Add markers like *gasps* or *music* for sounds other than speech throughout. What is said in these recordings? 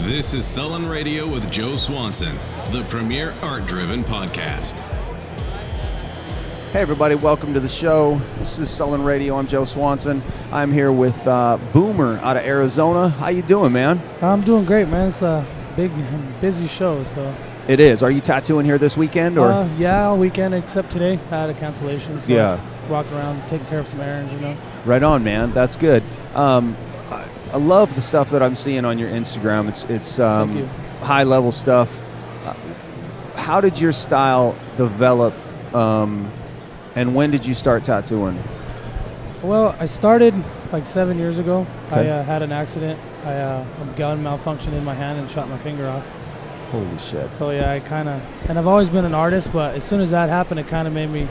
This is Sullen Radio with Joe Swanson, the premier art driven podcast. Hey everybody, welcome to the show. This is Sullen Radio. I'm Joe Swanson. I'm here with uh, Boomer out of Arizona. How you doing, man? I'm doing great, man. It's a big, busy show, so. It is. Are you tattooing here this weekend, or Uh, yeah, all weekend except today. I had a cancellation, so Yeah. I walked around taking care of some errands, you know. right on, man? That's good. Um, I, love the stuff that I'm seeing on your Instagram. It's it's um, high level stuff. Uh, how did your style develop, um, and when did you start tattooing? Well, I started like seven years ago. Okay. I uh, had an accident. I uh, a gun malfunctioned in my hand and shot my finger off. Holy shit! So yeah, I kind of, and I've always been an artist, but as soon as that happened, it kind of made me.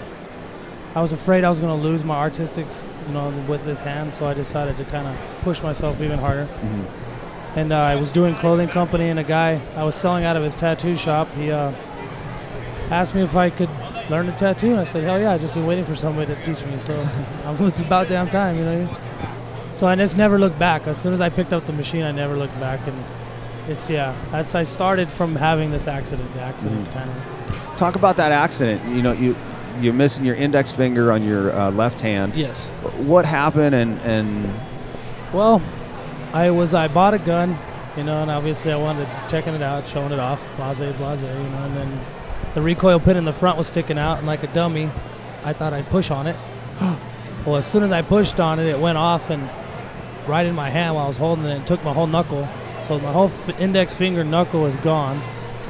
I was afraid I was going to lose my artistics, you know, with this hand. So I decided to kind of push myself even harder. Mhm. and uh, I was doing clothing company, and a guy I was selling out of his tattoo shop. He uh, asked me if I could learn to tattoo. And I said, "Hell yeah! I've just been waiting for somebody to teach me." So *laughs* it was about damn time, you know. So I just never looked back. As soon as I picked up the machine, I never looked back, and it's yeah. That's I started from having this accident. The accident Mhm. kind of Talk about that accident. You know, you you're missing your index finger on your uh, left hand. yes. What happened, and and Well, I was I bought a gun, you know, and obviously I wanted to checking it out, showing it off, blase, blase, you know, and then the recoil pin in the front was sticking out, and like a dummy, I thought I'd push on it. *gasps* well, as soon as I pushed on it, it went off and right in my hand while I was holding it, and took my whole knuckle. So my whole f- index finger knuckle is gone.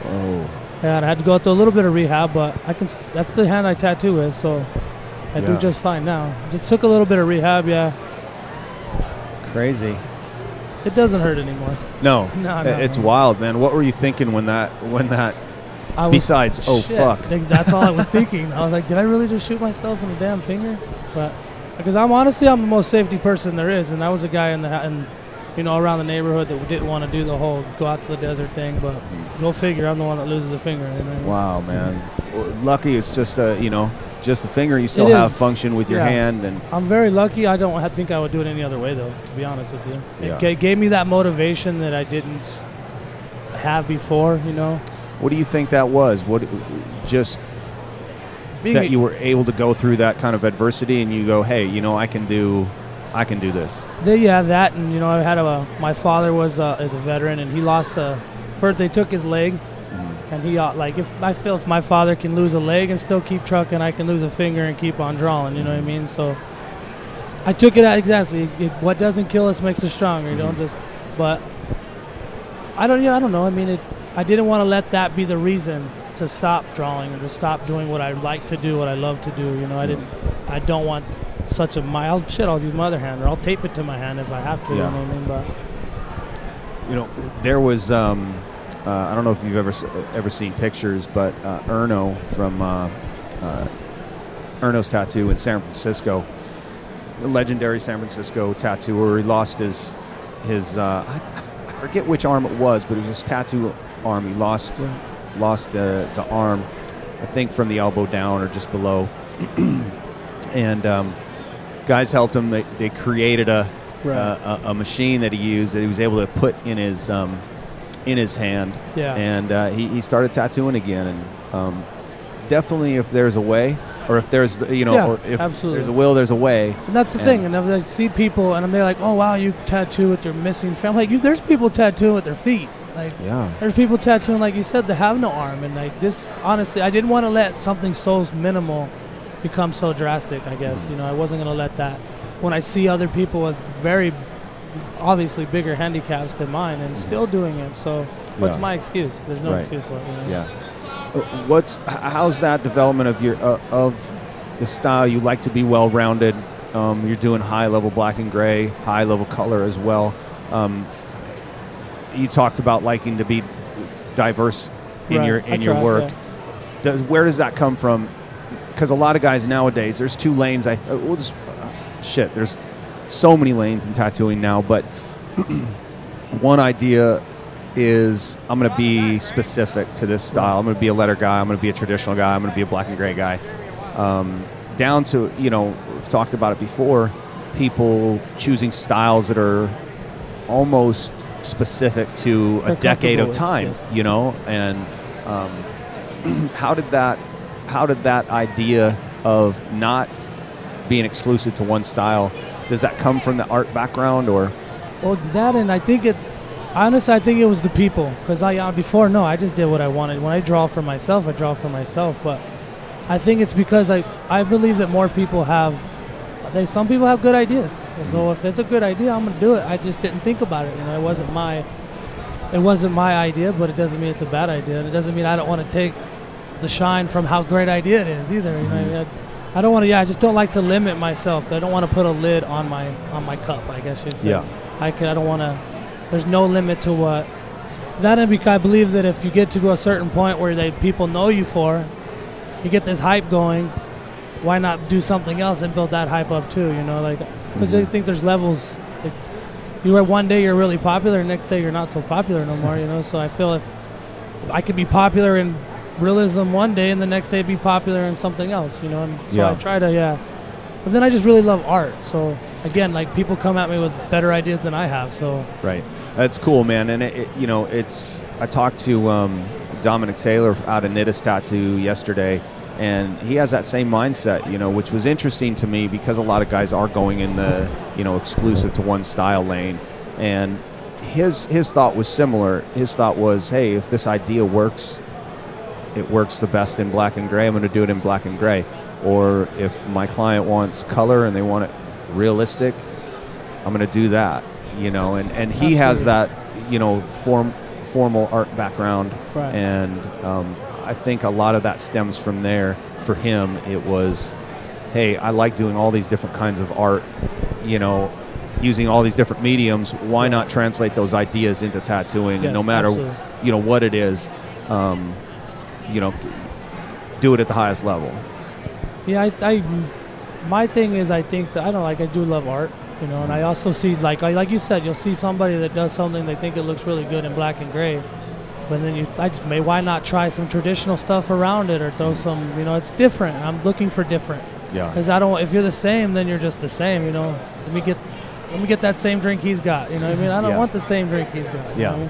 oh, And I had to go through a little bit of rehab, but I can. That's the hand I tattoo with, so I Yeah. do just fine now. Just took a little bit of rehab, yeah. crazy. It doesn't hurt anymore. No, *laughs* No, no, it's no. wild, man. What were you thinking when that when that? Was, Besides, oh, shit. fuck. That's all I was *laughs* thinking. I was like, did I really just shoot myself in the damn finger? But because I'm honestly, I'm the most safety person there is, and I was a guy in the in, you know, around the neighborhood that didn't want to do the whole go out to the desert thing. But mm-hmm. go figure, I'm the one that loses a finger. And then, Wow, man. Well, Lucky, it's just a you know just a finger. You still It have is. function with your Yeah. hand, and I'm very lucky. I don't think I would do it any other way, though. To be honest with you, Yeah. it ga- gave me that motivation that I didn't have before. You know, what do you think that was? What just being that you were able to go through that kind of adversity, and you go, hey, you know, I can do, I can do this. They, yeah, that and you know I had a my father was uh, is a veteran and he lost a first they took his leg and he uh, like if I feel if my father can lose a leg and still keep trucking I can lose a finger and keep on drawing you know what I mean? So I took it out exactly. It, what doesn't kill us makes us stronger you don't just but I don't yeah I don't know. I mean it I didn't want to let that be the reason to stop drawing and to stop doing what I like to do what I love to do you know? I didn't I don't want such a mild shit. I'll use my other hand, or I'll tape it to my hand if I have to. Yeah. You know what I mean? But you know, there was. Um, uh, I don't know if you've ever ever seen pictures, but uh, Erno from uh, uh, Erno's Tattoo in San Francisco, the legendary San Francisco tattooer. He lost his his. Uh, I, I forget which arm it was, but it was his tattoo arm. He lost Yeah. lost the the arm. I think from the elbow down or just below, *clears throat* and um, guys helped him. They, they created a Right. uh, a, a machine that he used that he was able to put in his um, in his hand, yeah, and uh, he, he started tattooing again. And um, definitely, if there's a way, or if there's you know, Yeah, or if absolutely. there's a will, there's a way. and that's the and- thing. And if I see people, and they're like, "Oh wow, you tattoo with your missing finger." Like, you, "There's people tattooing with their feet." Like, Yeah, there's people tattooing, like you said, that have no arm. And like this, honestly, I didn't want to let something so minimal become so drastic. I guess you know, I wasn't gonna let that. When I see other people with very obviously bigger handicaps than mine and still doing it, so what's Yeah. my excuse? There's no Right. excuse for it. You know? yeah. Uh, What's how's that development of your uh, of the style? You like to be well rounded. Um, you're doing high level black and gray, high level color as well. Um, you talked about liking to be diverse in Right. your I in your try, work. yeah. Does where does that come from? Because a lot of guys nowadays, there's two lanes. I we'll just, uh, shit. There's so many lanes in tattooing now, but *clears throat* one idea is I'm going to be specific to this style. I'm going to be a letter guy. I'm going to be a traditional guy. I'm going to be a black and gray guy. Um, down to you know, we've talked about it before. People choosing styles that are almost specific to They're a decade of time, yes. you know. And um, *clears throat* how did that how did that idea of not being exclusive to one style does that come from the art background or Well, that and I think it. Honestly, I think it was the people. Cause I uh, before no, I just did what I wanted. When I draw for myself, I draw for myself. But I think it's because I I believe that more people have. They some people have good ideas. So if it's a good idea, I'm gonna do it. I just didn't think about it. You know, it wasn't my. It wasn't my idea, but it doesn't mean it's a bad idea. And it doesn't mean I don't want to take the shine from how great idea it is either. You know, I, mean? I, I don't want to. Yeah, I just don't like to limit myself. I don't want to put a lid on my on my cup. I guess you'd say. Yeah. I can. I don't want to. There's no limit to what. That and because I believe that if you get to a certain point where they people know you for, you get this hype going. Why not do something else and build that hype up too? You know, like because I mm-hmm. think there's levels. It's, you are one day you're really popular, next day you're not so popular no more. You know, so I feel if I could be popular in realism one day and the next day be popular in something else. You know, and so Yeah. I try to yeah. But then I just really love art. So again, like people come at me with better ideas than I have. So Right. That's cool, man. And it, it, you know, it's. I talked to um, Dominic Taylor out of Nittis Tattoo yesterday, and he has that same mindset. You know, which was interesting to me because a lot of guys are going in the you know exclusive to one style lane, and his his thought was similar. His thought was, hey, if this idea works, it works the best in black and gray. I'm going to do it in black and gray. Or if my client wants color and they want it realistic, I'm going to do that. You know, and, and he has that, you know, form formal art background, Right. and um, I think a lot of that stems from there. For him, it was, hey, I like doing all these different kinds of art. You know, using all these different mediums. Why not translate those ideas into tattooing? Yes, no matter absolutely. you know what it is, um, you know, do it at the highest level. Yeah, I, I, my thing is, I think that I don't like. I do love art, you know, and I also see like, I, like you said, you'll see somebody that does something they think it looks really good in black and gray, but then you, I just may why not try some traditional stuff around it or throw mm-hmm. some, you know, it's different. I'm looking for different Yeah. because I don't. If you're the same, then you're just the same, you know. Let me get, let me get that same drink he's got. You know what I mean? I don't Yeah. want the same drink he's got. you Yeah. know?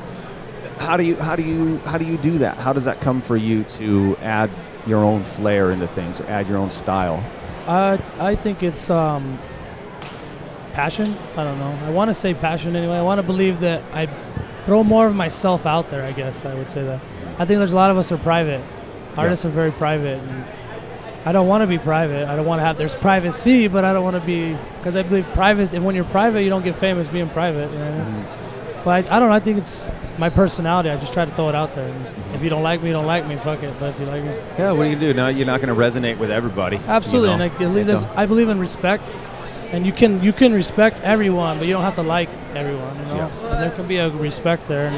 How do you how do you how do you do that? How does that come for you to add your own flair into things or add your own style? Uh, I think it's um, passion. I don't know. I want to say passion anyway. I want to believe that I throw more of myself out there. I guess I would say that. I think there's a lot of us are private. Artists are very private, and I don't want to be private. I don't want to have. There's privacy, but I don't want to be because I believe private. And when you're private, you don't get famous being private. You know I mean? But I, I don't know. I think it's my personality. I just try to throw it out there. And If you don't like me, you don't like me. Fuck it. But if you like me, Yeah, what do you do? Now you're not going to resonate with everybody. Absolutely, you know? and like, at least I believe in respect, and you can you can respect everyone, but you don't have to like everyone. You know, Yeah. and there can be a respect there, and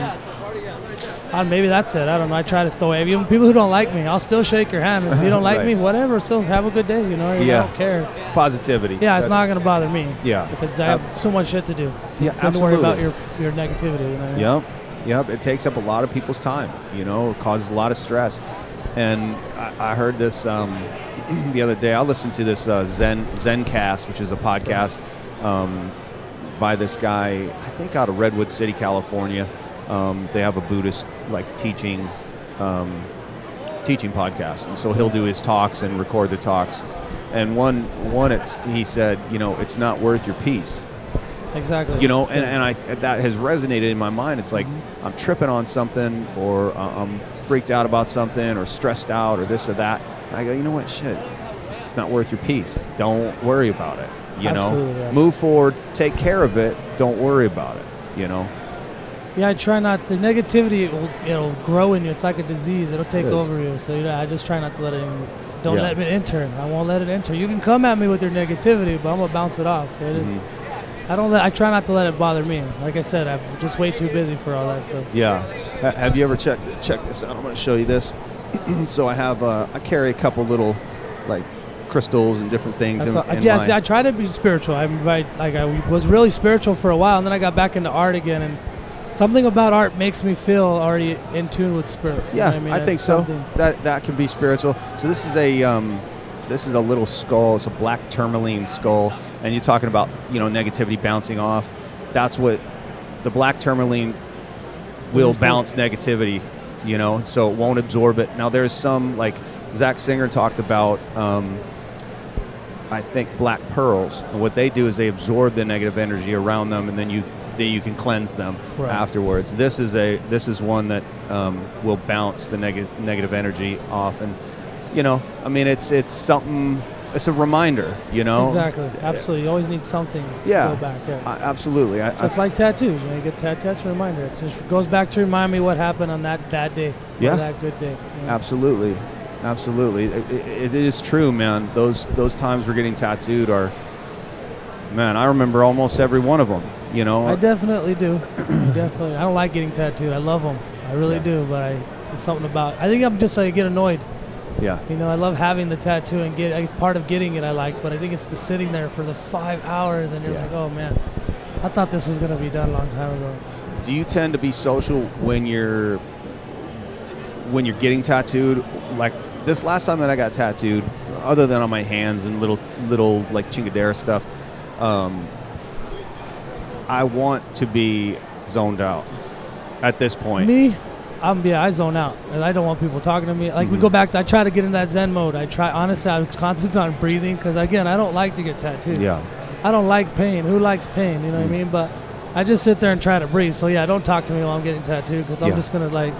uh, maybe that's it. I don't know. I try to throw even people who don't like me, I'll still shake your hand. If you don't *laughs* like Right. me, whatever. So have a good day. You know, Yeah. I don't care. positivity. Yeah, it's not gonna bother me. Yeah. because I have so much shit to do. Yeah, Don't worry about your your negativity. You know. I? Yep, yep. It takes up a lot of people's time. You know, it causes a lot of stress. And I, I heard this um, *clears throat* the other day. I listened to this uh, Zen ZenCast, which is a podcast um, by this guy. I think out of Redwood City, California. Um, they have a Buddhist like teaching um, teaching podcast, and so he'll do his talks and record the talks. And one one, it's he said, you know, it's not worth your peace. Exactly. you know and, and i that has resonated in my mind. It's like i'm tripping on something or uh, i'm freaked out about something or stressed out or this or that. And i go you know what? Shit. It's not worth your peace. Don't worry about it. You Absolutely, know yes. move forward. Take care of it. Don't worry about it. You know Yeah, I try not. The negativity it will it'll grow in you. It's like a disease. It'll take It is. over you. So you know, I just try not to let it. In, don't Yeah. let it enter. I won't let it enter. You can come at me with your negativity, but I'm gonna bounce it off. So it is- Mm-hmm. I don't. Let, I try not to let it bother me. Like I said, I'm just way too busy for all that stuff. Yeah. Have you ever checked check this out? I'm going to show you this. *clears throat* so I have uh, I carry a couple little like crystals and different things. In, in yeah, see, I try to be spiritual. I'm right. Like I was really spiritual for a while, and then I got back into art again, and something about art makes me feel already in tune with spirit. Yeah, I, mean? I think It's so. something- That that can be spiritual. So this is a um, this is a little skull. It's a black tourmaline skull, and you're talking about you know negativity bouncing off. That's what the black tourmaline will is cool. bounce negativity, you know, so it won't absorb it. Now there's some like Zach Singer talked about. Um, I think black pearls. And what they do is they absorb the negative energy around them, and then you then you can cleanse them Right. afterwards. This is a this is one that um, will bounce the negative negative energy off, and you know, I mean, it's it's something. It's a reminder, you know. Exactly. Absolutely. You always need something Yeah. to go back. Yeah. I, absolutely. I, I, Just like tattoos, you know, you get tat- that's a reminder. It just goes back to remind me what happened on that bad day, Yeah. or that good day. you know? Absolutely, absolutely. It, it, it is true, man. Those those times we're getting tattooed are, man. I remember almost every one of them. You know, I definitely do. *clears throat* definitely. I don't like getting tattooed. I love them. I really Yeah. do. But I, it's something about. I think I'm just like get annoyed. yeah, You know, I love having the tattoo and get it's part of getting it. I like, but I think it's the sitting there for the five hours and you're Yeah. like, oh man, I thought this was gonna be done a long time ago. Do you tend to be social when you're when you're getting tattooed? Like this last time that I got tattooed, other than on my hands and little little like chingadera stuff, um, I want to be zoned out at this point. Me, I'm yeah, I zone out, and I don't want people talking to me. Like we Mhm. go back, to, I try to get in that Zen mode. I try honestly, I concentrate on breathing because again, I don't like to get tattooed. Yeah, I don't like pain. Who likes pain? You know what I Mm. mean? But I just sit there and try to breathe. So yeah, don't talk to me while I'm getting tattooed because I'm Yeah. just gonna like,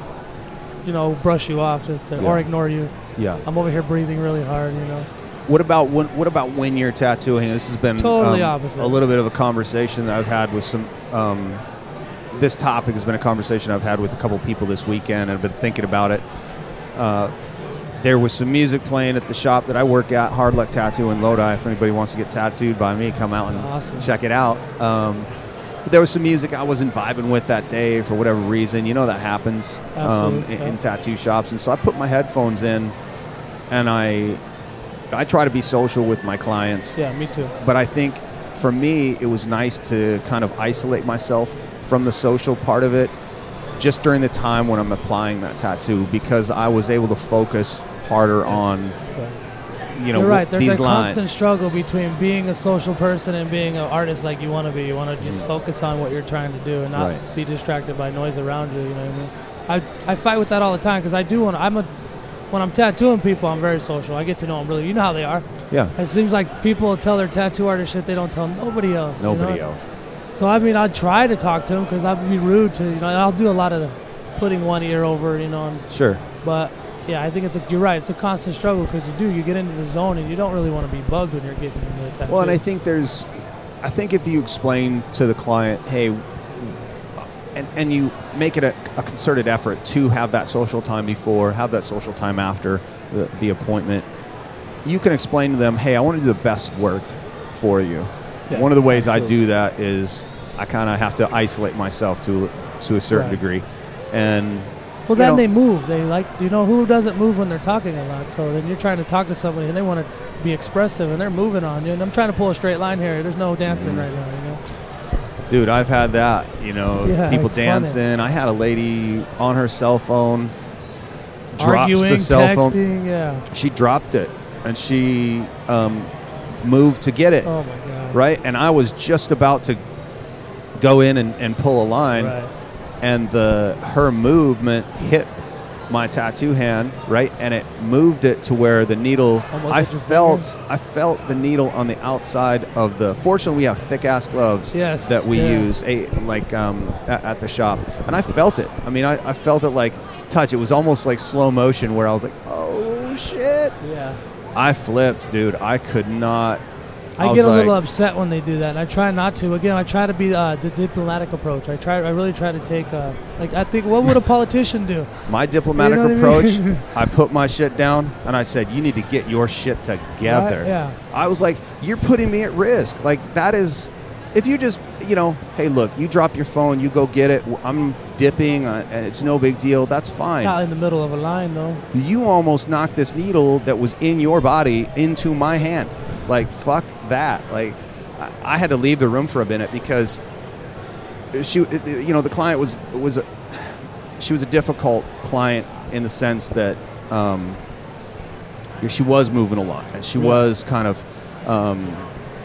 you know, brush you off just to, Yeah. or ignore you. Yeah. I'm over here breathing really hard. You know. What about when? What about when you're tattooing? This has been Totally um, opposite. A little bit of a conversation that I've had with some. Um, this topic has been a conversation I've had with a couple people this weekend, I've been thinking about it. Uh, there was some music playing at the shop that I work at, Hard Luck Tattoo in Lodi. If anybody wants to get tattooed by me, come out and Awesome. check it out. Um, but there was some music I wasn't vibing with that day for whatever reason. You know that happens um, in, yeah. in tattoo shops, and so I put my headphones in, and I I try to be social with my clients, Yeah, me too. but I think for me it was nice to kind of isolate myself from the social part of it just during the time when I'm applying that tattoo because I was able to focus harder on Yeah. you know You're right. There's these a lines. constant struggle between being a social person and being an artist like you want to be. You want to just focus on what you're trying to do and not Mm. Right. be distracted by noise around you. You know what I mean? I, I fight with that all the time because I do want. I'm a when I'm tattooing people, I'm very social. I get to know them really. You know how they are. yeah, It seems like people tell their tattoo artist shit they don't tell nobody else. you nobody know? else. So I mean, I try to talk to them because I'd be rude to you know. I'll do a lot of the putting one ear over, you know, and Sure. but yeah, I think it's a, you're right. It's a constant struggle because you do you get into the zone and you don't really want to be bugged when you're getting into a tattoo. Well, and I think there's, I think if you explain to the client, hey, and, and you make it a, a concerted effort to have that social time before, have that social time after the, the appointment, you can explain to them, hey, I want to do the best work for you. Yeah, One of the ways absolutely. I do that is I kind of have to isolate myself to to a certain Right. degree, and well, then know- they move. They like you know who doesn't move when they're talking a lot. So then you're trying to talk to somebody and they want to be expressive and they're moving on you. And I'm trying to pull a straight line here. There's no dancing Mhm. right now. Dude, I've had that. You know, Yeah, people it's funny. dancing. I had a lady on her cell phone. Drops Arguing, the cell phone. texting. Yeah. She dropped it, and she um, moved to get it. Oh my god. Right, and I was just about to go in and, and pull a line, Right. and the her movement hit my tattoo hand, right, and it moved it to where the needle. Almost I felt I felt the needle on the outside of the. Fortunately, we have thick ass gloves Yes, that we yeah. use a, like um, at, at the shop, and I felt it. I mean, I, I felt it like touch. It was almost like slow motion, where I was like, "Oh shit!" Yeah. I flipped, dude. I could not. I, was get a little upset when they do that, and I try not to. Again, I try to be uh, the diplomatic approach. I try. I really try to take. Uh, like I think, what would a *laughs* politician do? My diplomatic You know what I approach, mean? *laughs* I put my shit down and I said, "You need to get your shit together." Right? Yeah. I was like, "You're putting me at risk." Like that is, if you just, you know, hey, look, you drop your phone, you go get it. I'm dipping, uh, and it's no big deal. That's fine. Not in the middle of a line though. You almost knocked this needle that was in your body into my hand. Like fuck that. Like I, had to leave the room for a minute because she, you know, the client was was a, she was a difficult client in the sense that um, she was moving a lot and she Yeah. was kind of. Um,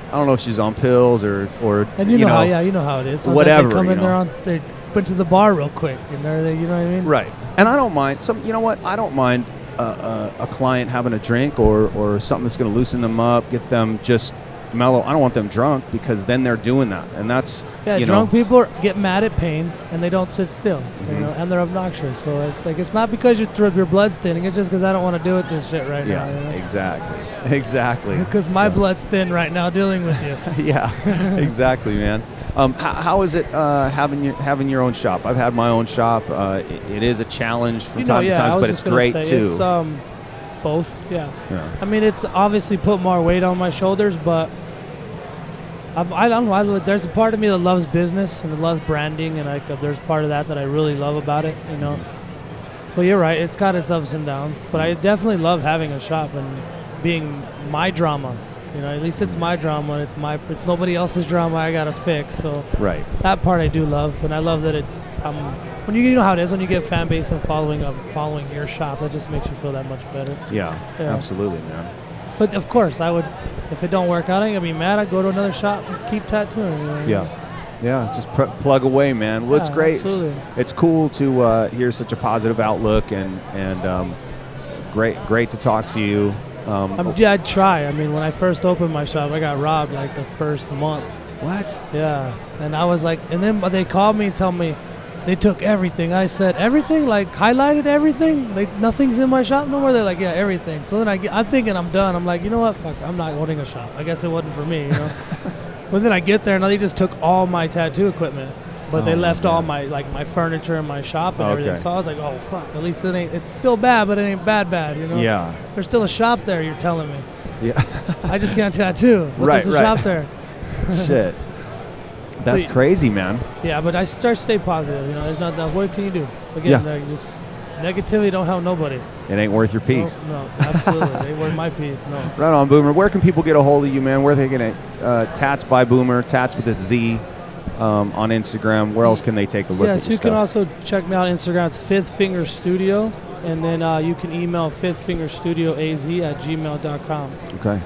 I don't know if she's on pills or, or And you, know, how, yeah, you know how it is. Sometimes whatever, They come you in there know. on, they went to the bar real quick. You know, they, you know what I mean? Right. And I don't mind some. You know what? I don't mind a, a, a client having a drink or or something that's going to loosen them up, get them just mellow. I don't want them drunk because then they're doing that, and that's Yeah, you drunk know, people get mad at pain and they don't sit still, you Mhm. know, and they're obnoxious. So it's like it's not because your thro- your blood's thinning; it's just because I don't want to do it this shit right Yeah, now. exactly, *laughs* exactly. *laughs* Because my So- blood's thin right now dealing with you. *laughs* yeah, exactly, man. Um, how, how is it uh, having your having your own shop? I've had my own shop. Uh, it, it is a challenge from you know, time yeah, to time, but it's great say, too. It's um, both, yeah. yeah. I mean, it's obviously put more weight on my shoulders, but I'm, I don't know. I, there's a part of me that loves business and loves branding, and like there's part of that that I really love about it. You know. Well, you're right. It's got its ups and downs, but I definitely love having a shop and being my drama. You know, at least it's my drama. It's my. It's nobody else's drama. I gotta fix. So Right. that part I do love, and I love that it. Um, when you you know how it is when you get fan base and following up following your shop, that just makes you feel that much better. Yeah, Yeah. absolutely, man. But of course, I would. If it don't work out, I ain't gonna be mad. I'd go to another shop and keep tattooing. You know? Yeah. Yeah, just pr- plug away, man. Well, it's great. It's, it's cool to uh, hear such a positive outlook, and and um, great great to talk to you. Um, I'm, yeah, I'd try. I mean, when I first opened my shop, I got robbed like the first month. what? Yeah, and I was like, and then they called me and told me they took everything. I said everything, like highlighted everything. Like nothing's in my shop no more. They're like, yeah, everything. So then I, get, I'm thinking I'm done. I'm like, you know what? Fuck, I'm not owning a shop. I guess it wasn't for me, you know. *laughs* but then I get there and they just took all my tattoo equipment. But they Oh, left all my like my furniture in my shop and Okay. everything. So I was like, oh fuck. At least it ain't. It's still bad, but it ain't bad bad. You know. Yeah, There's still a shop there. You're telling me. yeah. I just can't tattoo. But Right, there's a right. shop there. Shit. *laughs* That's But- crazy, man. Yeah, but I start stay positive. You know, there's not that. What can you do? Again, Yeah. like, just negativity don't help nobody. It ain't worth your peace. No, no absolutely. they were my peace. No. *laughs* Right on, Boomer. Where can people get a hold of you, man? Where are they gonna uh, tats by Boomer, tats with a Z um, on Instagram? Where else can they take a look? Yes, at your you can also check me out on Instagram. It's Fifth Finger Studio, and then uh, you can email fifthfingerstudioaz at gmail.com. Okay.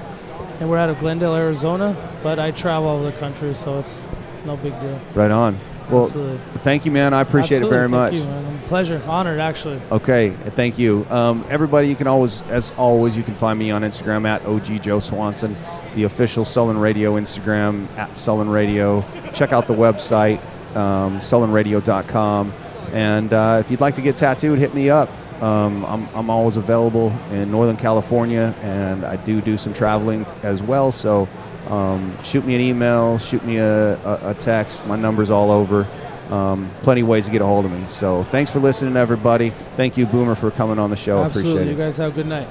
And we're out of Glendale, Arizona, but I travel all over the country, so it's no big deal. Right on. Well, Absolutely. thank you, man. I appreciate Absolutely. it very Thank much. You, man. Pleasure, honored, actually. Okay, thank you. Um, everybody, you can always, as always, you can find me on Instagram at OG Joe Swanson, the official Sullen Radio Instagram at Sullen Radio. Check out the website, um, sullenradio.com. And uh, if you'd like to get tattooed, hit me up. Um, I'm, I'm always available in Northern California, and I do do some traveling as well. So um, shoot me an email, shoot me a, a, a text. My number's all over. Um, plenty of ways to get a hold of me. So thanks for listening, everybody. Thank you, Boomer, for coming on the show. I Absolutely. appreciate You guys have a good night.